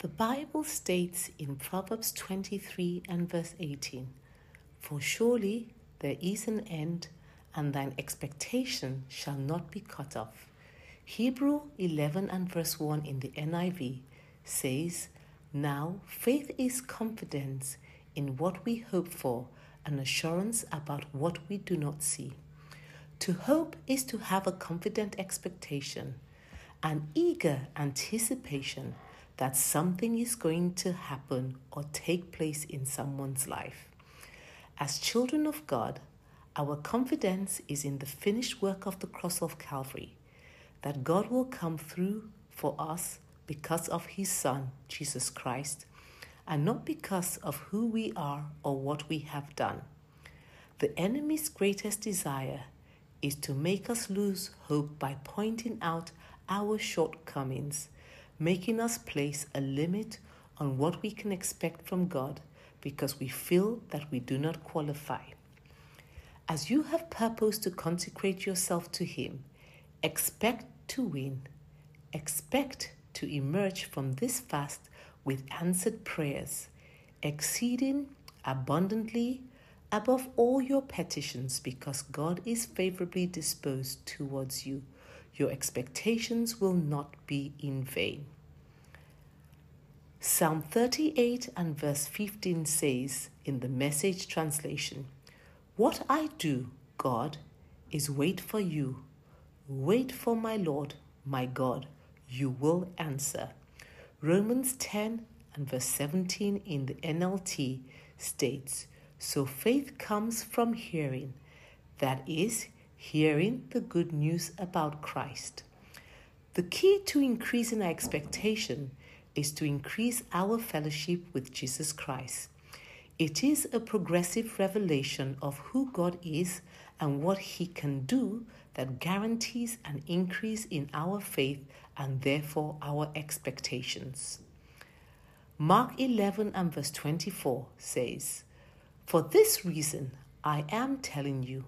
The Bible states in Proverbs 23 and verse 18 For surely there is an end, and thine expectation shall not be cut off. Hebrew 11 and verse 1 in the NIV says, Now faith is confidence in what we hope for, and assurance about what we do not see. To hope is to have a confident expectation, an eager anticipation that something is going to happen or take place in someone's life. As children of God, our confidence is in the finished work of the cross of Calvary, that God will come through for us because of His Son, Jesus Christ, and not because of who we are or what we have done. The enemy's greatest desire is to make us lose hope by pointing out our shortcomings, making us place a limit on what we can expect from God because we feel that we do not qualify. As you have purpose to consecrate yourself to Him, expect to win, expect to emerge from this fast with answered prayers, exceeding abundantly above all your petitions because God is favorably disposed towards you. Your expectations will not be in vain. Psalm 38 and verse 15 says in the message translation, What I do, God, is wait for you. Wait for my Lord, my God, you will answer. Romans 10 and verse 17 in the NLT states, So faith comes from hearing, that is, hearing the good news about Christ. The key to increasing our expectation is to increase our fellowship with Jesus Christ. It is a progressive revelation of who God is and what He can do that guarantees an increase in our faith and therefore our expectations. Mark 11 and verse 24 says, For this reason I am telling you,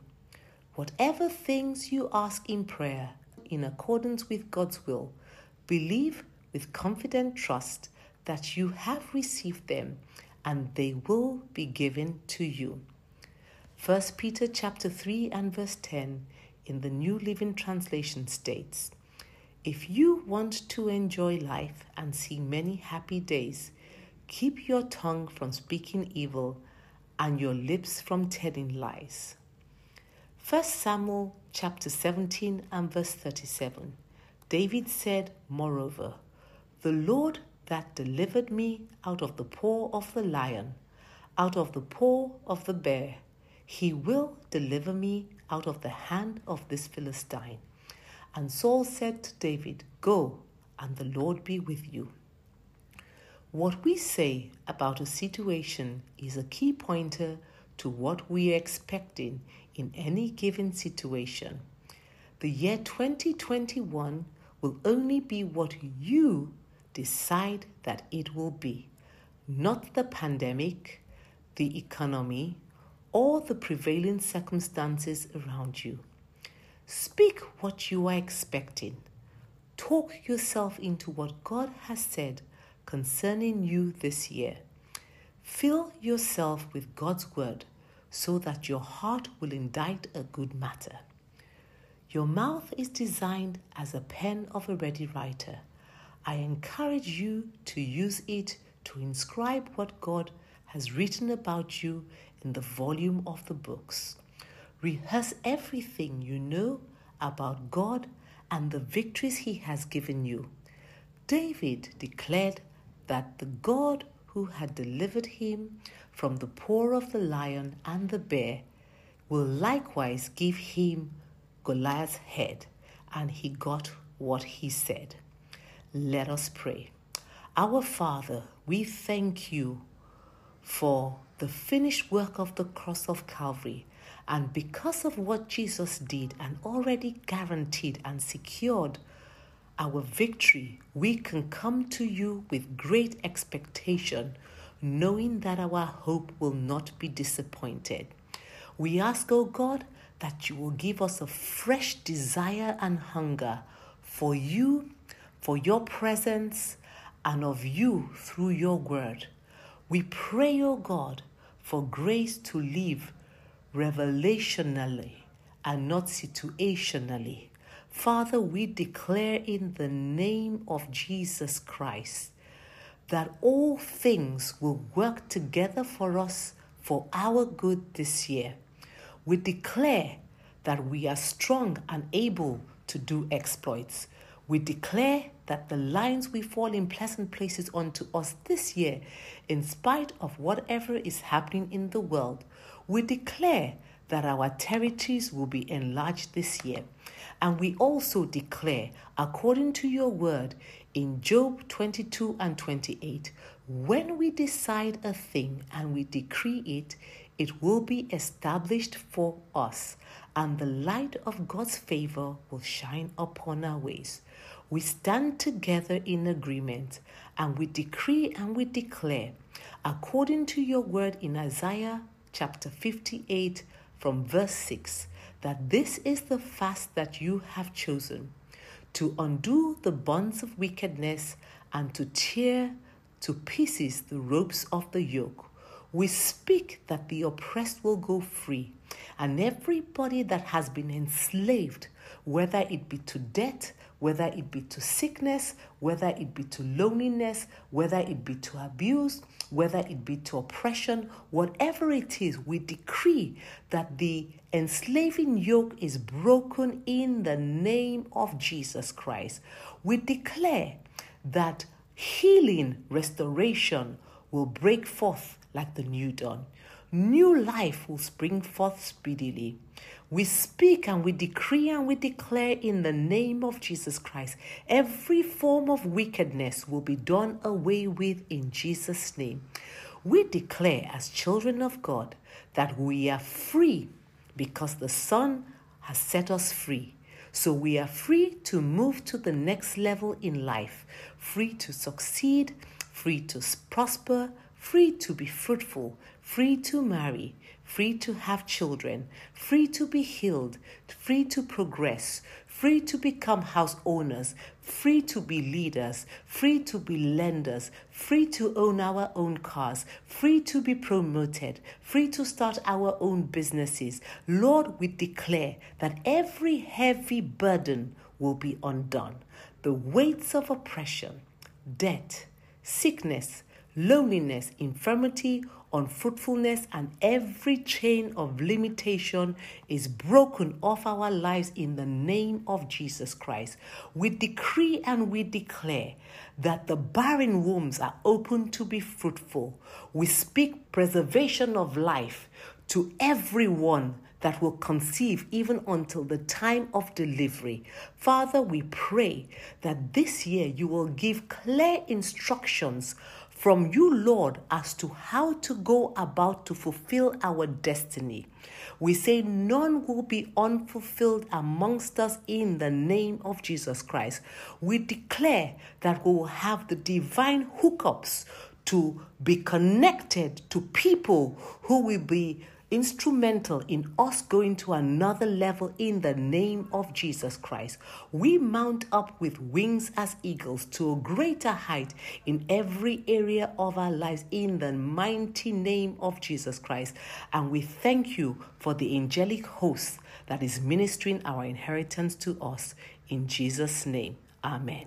whatever things you ask in prayer in accordance with God's will, believe with confident trust that you have received them and they will be given to you. 1 Peter chapter 3 and verse 10 in the New Living Translation states, If you want to enjoy life and see many happy days, keep your tongue from speaking evil and your lips from telling lies. 1 Samuel chapter 17 and verse 37. David said, Moreover, the Lord that delivered me out of the paw of the lion, out of the paw of the bear, he will deliver me out of the hand of this Philistine. And Saul said to David, Go, and the Lord be with you. What we say about a situation is a key pointer to what we are expecting in any given situation. The year 2021 will only be what you decide that it will be, not the pandemic, the economy, or the prevailing circumstances around you. Speak what you are expecting. Talk yourself into what God has said concerning you this year. Fill yourself with God's word so that your heart will indite a good matter. Your mouth is designed as a pen of a ready writer. I encourage you to use it to inscribe what God has written about you in the volume of the books. Rehearse everything you know about God and the victories He has given you. David declared that the God who had delivered him from the paw of the lion and the bear will likewise give him Goliath's head, and he got what he said. Let us pray. Our Father, we thank you for the finished work of the cross of Calvary. And because of what Jesus did and already guaranteed and secured our victory, we can come to you with great expectation, knowing that our hope will not be disappointed. We ask, O oh God, that you will give us a fresh desire and hunger for you for your presence and of you through your word. We pray, O God, for grace to live revelationally and not situationally. Father, we declare in the name of Jesus Christ that all things will work together for us for our good this year. We declare that we are strong and able to do exploits. We declare that the lines we fall in pleasant places unto us this year, in spite of whatever is happening in the world, we declare that our territories will be enlarged this year. And we also declare, according to your word in Job 22 and 28, when we decide a thing and we decree it, it will be established for us, and the light of God's favor will shine upon our ways. We stand together in agreement and we decree and we declare, according to your word in Isaiah chapter 58, from verse 6, that this is the fast that you have chosen to undo the bonds of wickedness and to tear to pieces the ropes of the yoke. We speak that the oppressed will go free, and everybody that has been enslaved, whether it be to debt, whether it be to sickness, whether it be to loneliness, whether it be to abuse, whether it be to oppression, whatever it is, we decree that the enslaving yoke is broken in the name of Jesus Christ. We declare that healing, restoration will break forth like the new dawn. New life will spring forth speedily. We speak and we decree and we declare in the name of Jesus Christ every form of wickedness will be done away with in Jesus' name. We declare as children of God that we are free because the Son has set us free. So we are free to move to the next level in life, free to succeed, free to prosper, free to be fruitful, free to marry, free to have children, free to be healed, free to progress, free to become house owners, free to be leaders, free to be lenders, free to own our own cars, free to be promoted, free to start our own businesses. Lord, we declare that every heavy burden will be undone. The weights of oppression, debt, sickness, loneliness, infirmity, unfruitfulness, and every chain of limitation is broken off our lives in the name of Jesus Christ. We decree and we declare that the barren wombs are open to be fruitful. We speak preservation of life to everyone that will conceive even until the time of delivery. Father, we pray that this year you will give clear instructions from you, Lord, as to how to go about to fulfill our destiny. We say none will be unfulfilled amongst us in the name of Jesus Christ. We declare that we will have the divine hookups to be connected to people who will be instrumental in us going to another level in the name of Jesus Christ. We mount up with wings as eagles to a greater height in every area of our lives in the mighty name of Jesus Christ. And we thank you for the angelic host that is ministering our inheritance to us. In Jesus' name, amen.